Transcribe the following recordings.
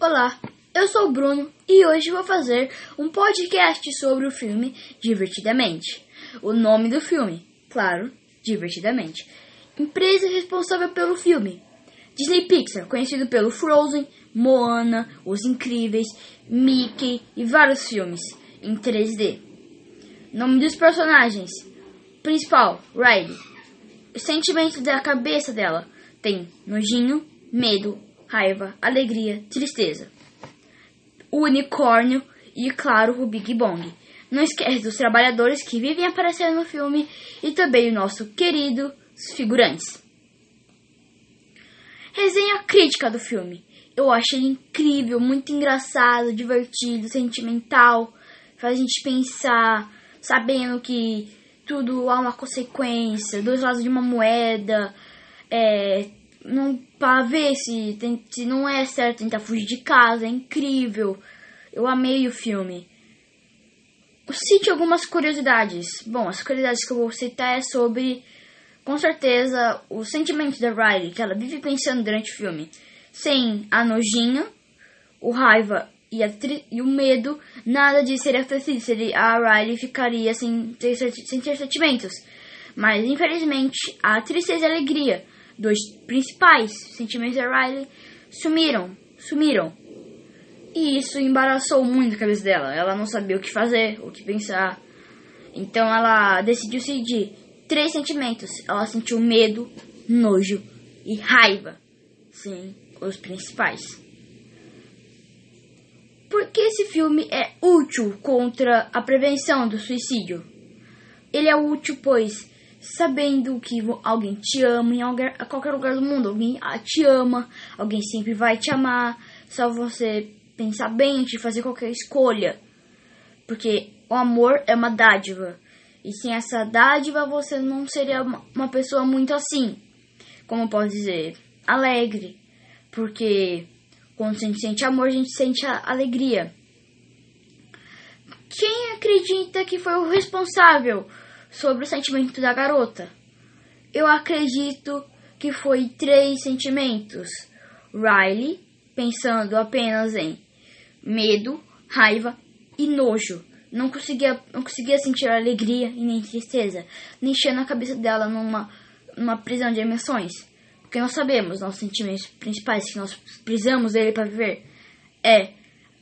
Olá, eu sou o Bruno e hoje vou fazer um podcast sobre o filme Divertidamente. O nome do filme, claro, Divertidamente. Empresa responsável pelo filme: Disney Pixar, conhecido pelo Frozen, Moana, Os Incríveis, Mickey e vários filmes em 3D. Nome dos personagens: Principal, Riley. O sentimento da cabeça dela tem nojinho, medo, raiva, alegria, tristeza. O unicórnio e, claro, o Big Bong. Não esquece dos trabalhadores que vivem aparecendo no filme e também o nosso querido figurantes. Resenha crítica do filme. Eu achei incrível, muito engraçado, divertido, sentimental. Faz a gente pensar, sabendo que tudo há uma consequência, dois lados de uma moeda. É, não para ver se, tem, se não é certo tentar fugir de casa, é incrível. Eu amei o filme. Cite algumas curiosidades. Bom, as curiosidades que eu vou citar é sobre, com certeza, os sentimentos da Riley, que ela vive pensando durante o filme. Sem a nojinha, o raiva e, a e o medo, nada disso seria. Seria, a Riley ficaria sem sem ter sentimentos. Mas, infelizmente, a tristeza e a alegria dois principais sentimentos da Riley sumiram, sumiram. E isso embaraçou muito a cabeça dela. Ela não sabia o que fazer, o que pensar. Então ela decidiu seguir três sentimentos. Ela sentiu medo, nojo e raiva. Sim, os principais. Por que esse filme é útil contra a prevenção do suicídio? Ele é útil pois sabendo que alguém te ama em qualquer lugar do mundo, alguém te ama, alguém sempre vai te amar, só você pensar bem de fazer qualquer escolha. Porque o amor é uma dádiva. E sem essa dádiva você não seria uma pessoa muito assim. Como pode dizer? Alegre. Porque quando a gente sente amor, a gente sente a alegria. Quem acredita que foi o responsável sobre o sentimento da garota. Eu acredito que foi três sentimentos. Riley, pensando apenas em medo, raiva e nojo. Não conseguia, não conseguia sentir alegria e nem tristeza, nem enchendo a cabeça dela numa, numa prisão de emoções. Porque nós sabemos, nossos sentimentos principais que nós precisamos dele para viver é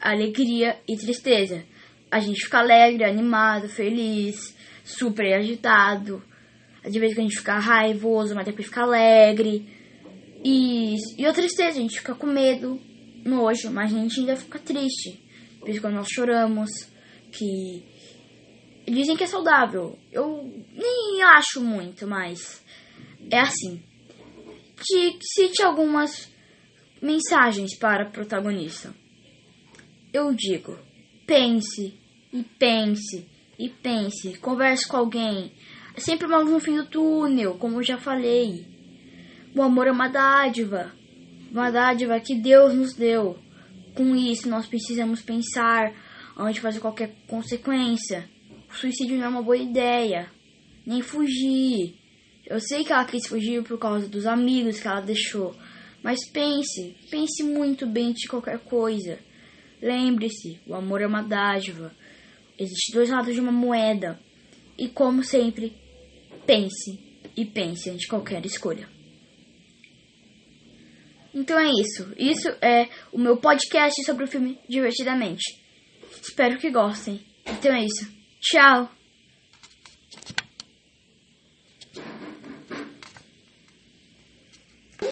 alegria e tristeza. A gente fica alegre, animado, feliz, super agitado. De vez em quando a gente fica raivoso, mas depois fica alegre. E, e outra tristeza, a gente fica com medo, nojo, mas a gente ainda fica triste. Por isso quando nós choramos, que dizem que é saudável. Eu nem acho muito, mas é assim. De, cite algumas mensagens para a protagonista. Eu digo, pense e pense e pense, converse com alguém. É sempre uma luz no fim do túnel, como eu já falei. O amor é uma dádiva, uma dádiva que Deus nos deu. Com isso, nós precisamos pensar antes de fazer qualquer consequência. O suicídio não é uma boa ideia, nem fugir. Eu sei que ela quis fugir por causa dos amigos que ela deixou, mas pense, pense muito bem de qualquer coisa. Lembre-se, o amor é uma dádiva. Existem dois lados de uma moeda. E como sempre, pense e pense antes de qualquer escolha. Então é isso. Isso é o meu podcast sobre o filme Divertidamente. Espero que gostem. Então é isso. Tchau!